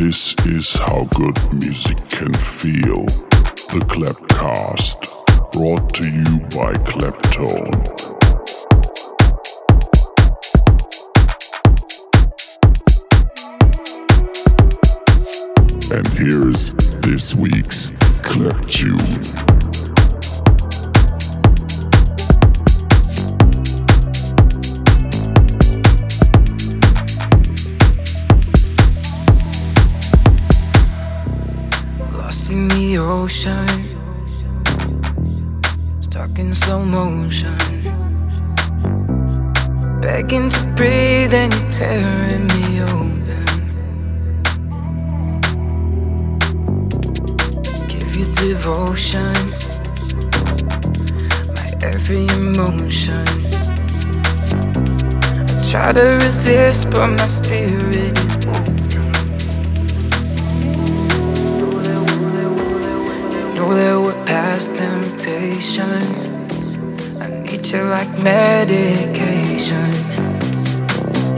This is how good music can feel. The Clapcast, brought to you by Claptone. And here's this week's Clap Tune. Ocean, stuck in slow motion, begging to breathe and you're tearing me open. Give you devotion, my every emotion. I try to resist, but my spirit is know that we're past temptation. I need you like medication.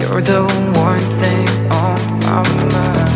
You're the one thing on my mind.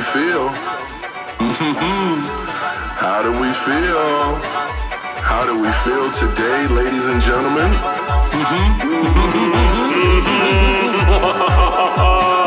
we feel? How do we feel? How do we feel today, ladies and gentlemen?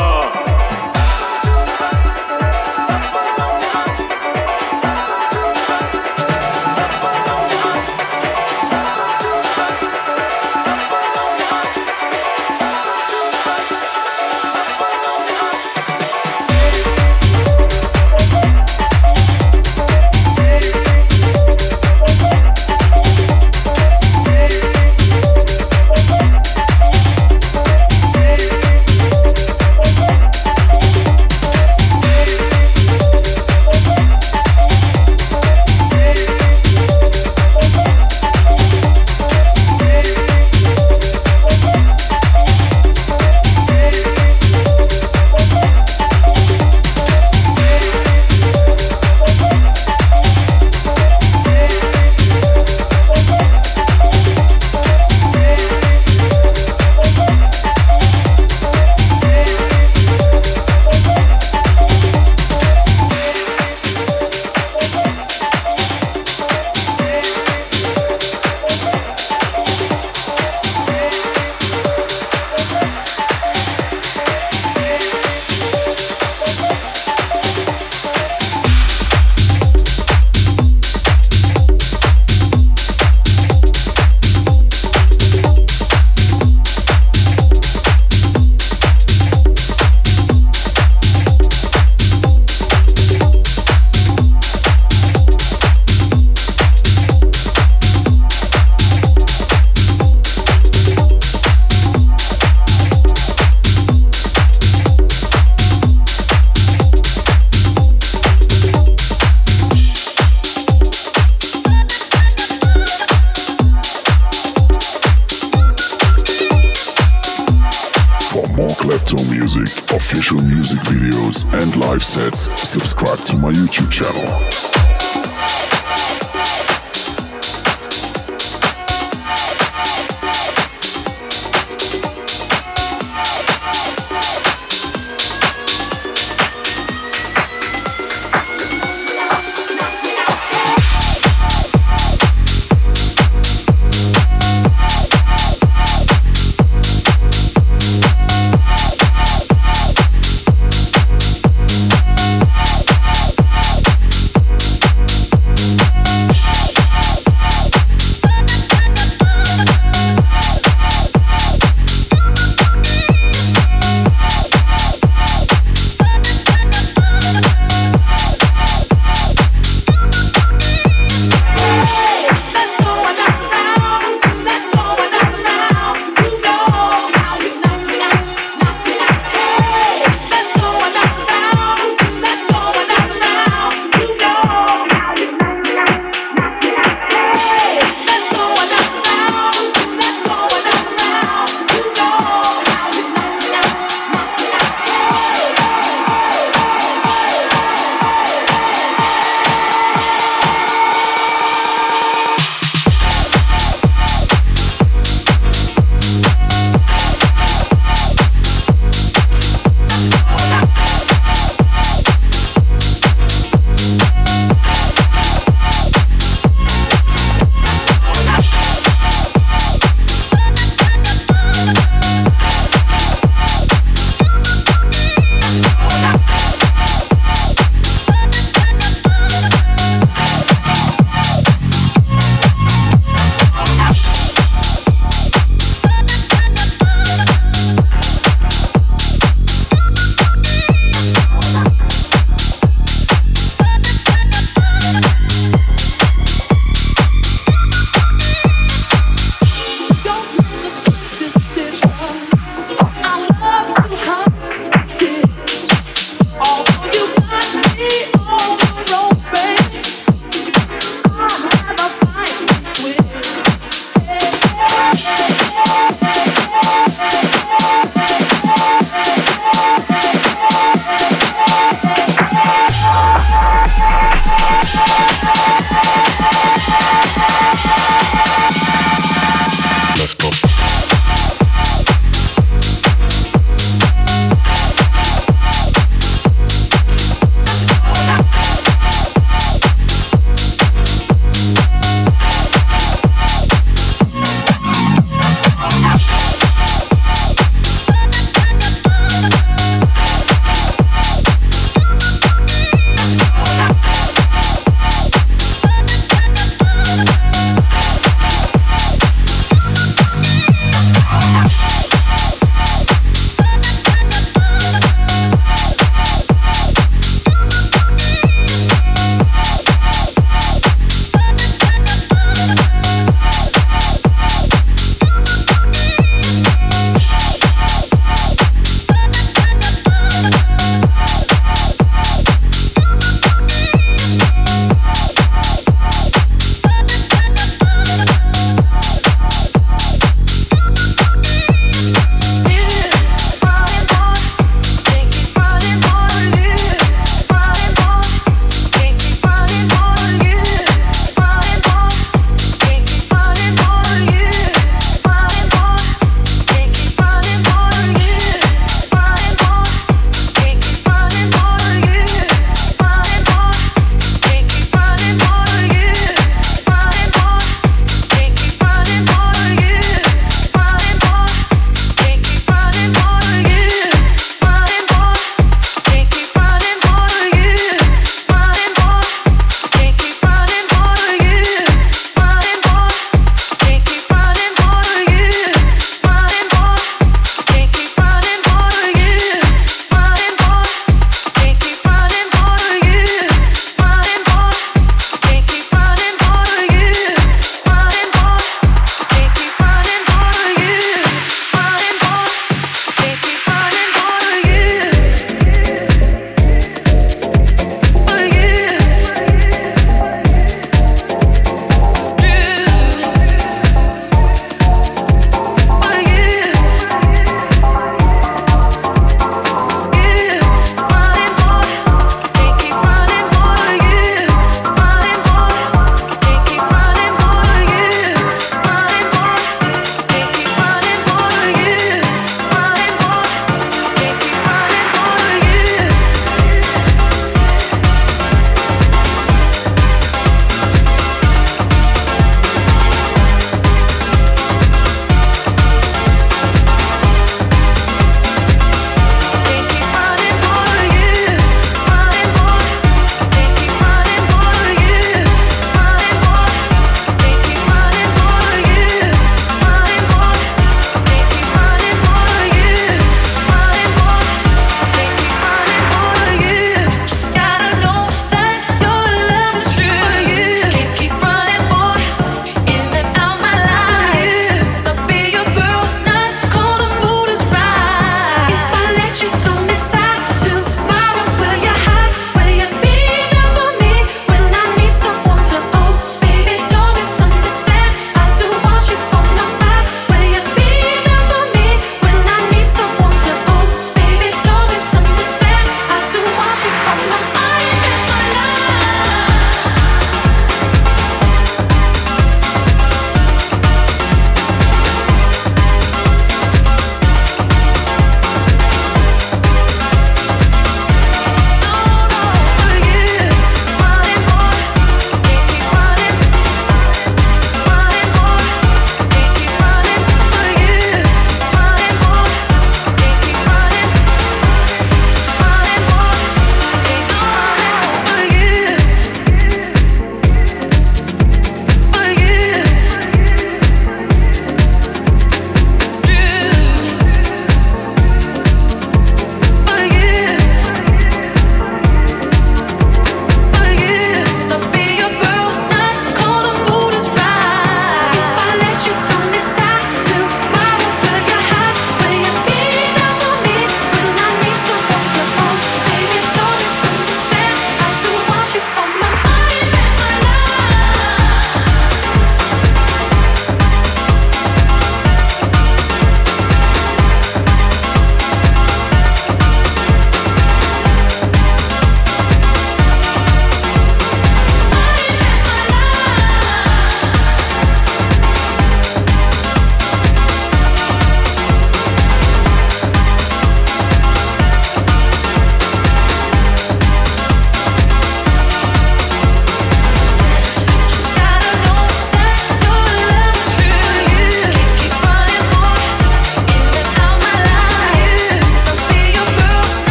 live sets, subscribe to my YouTube channel.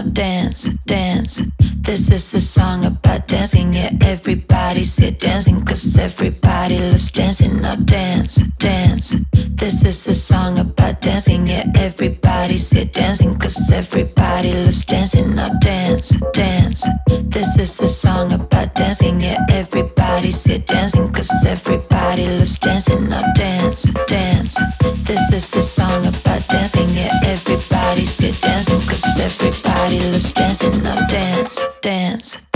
Now dance, dance. This is a song about dancing, yeah, everybody sit dancing, cause everybody loves dancing. Now dance, dance. This is a song about dancing, yeah, everybody sit dancing, cause everybody loves dancing. Now dance, dance. This is a song about dancing, yeah, everybody sit dancing, cause everybody loves dancing. Now dance, dance. This is a song about dancing, yeah, everybody everybody loves dancing. Now dance, dance.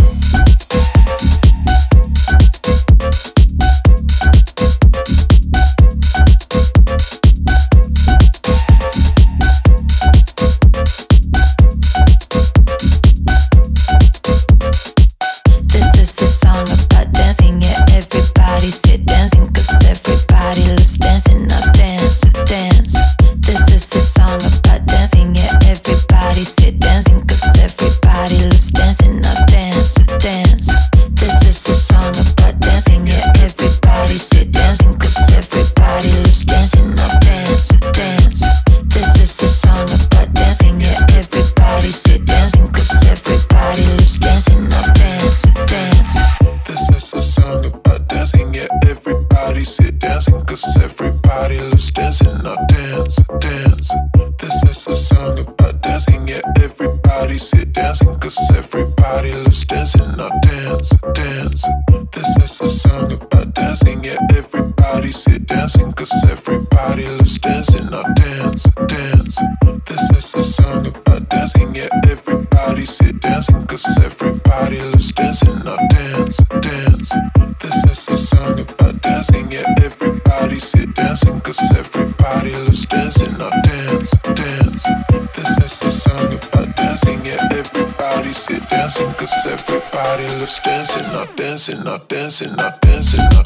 This is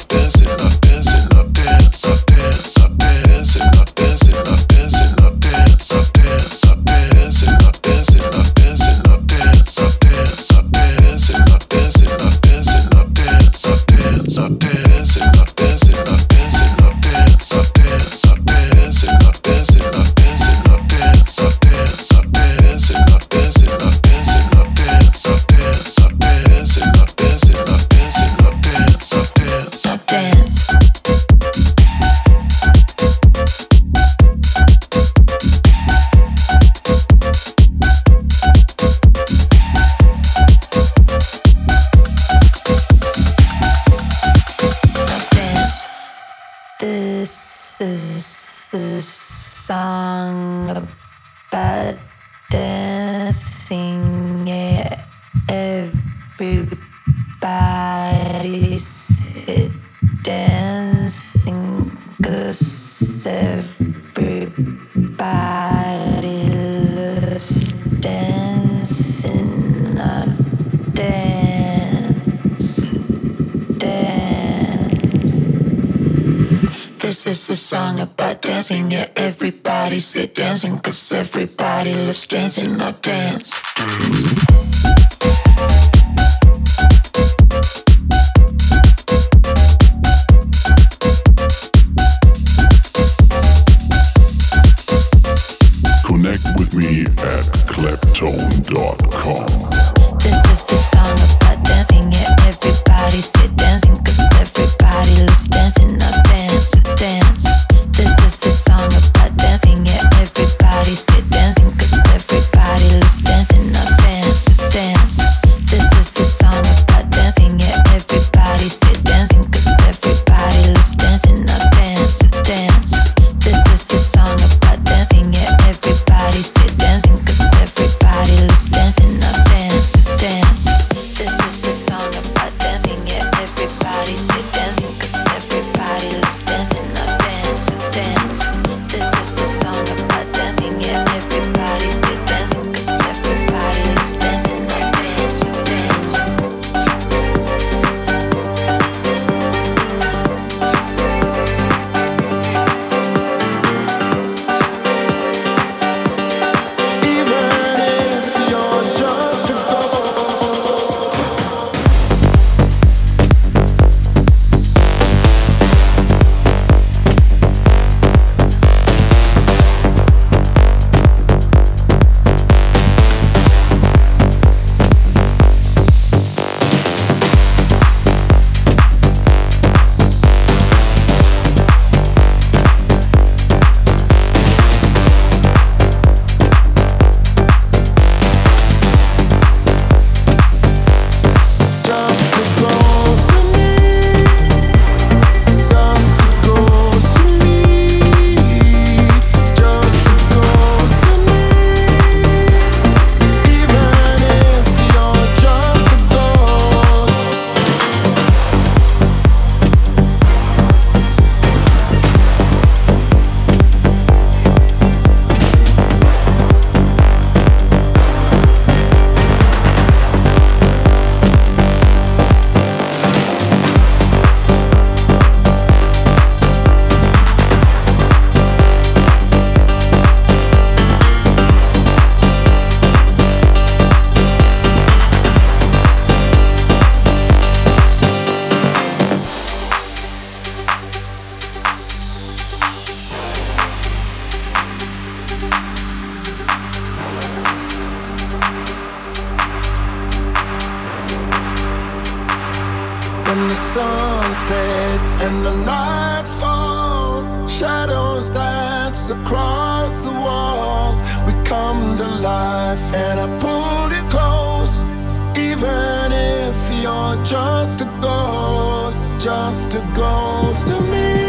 a song about dancing, yeah, everybody sit dancing, cause everybody loves dancing, now dance. Faces and the night falls. Shadows dance across the walls. We come to life and I pull you close. Even if you're just a ghost, just a ghost to me.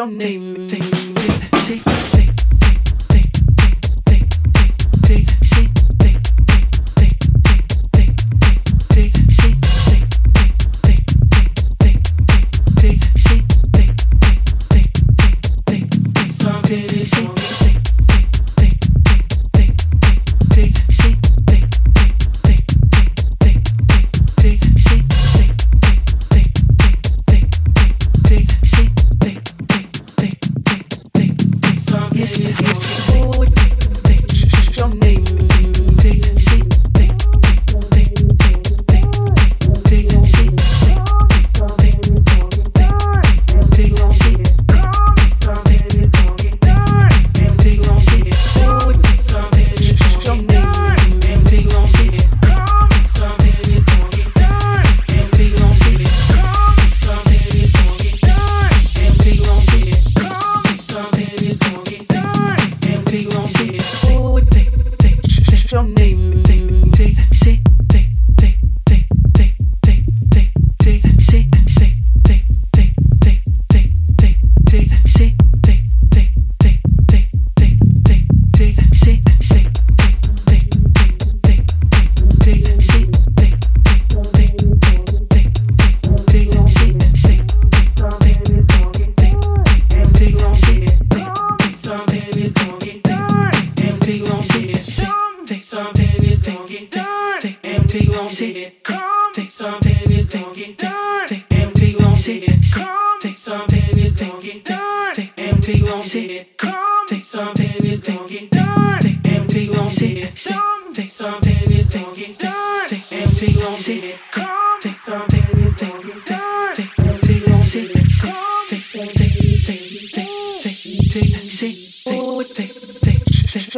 Your name.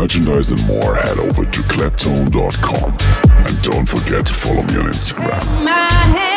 merchandise, and more, head over to claptone.com. And don't forget to follow me on Instagram.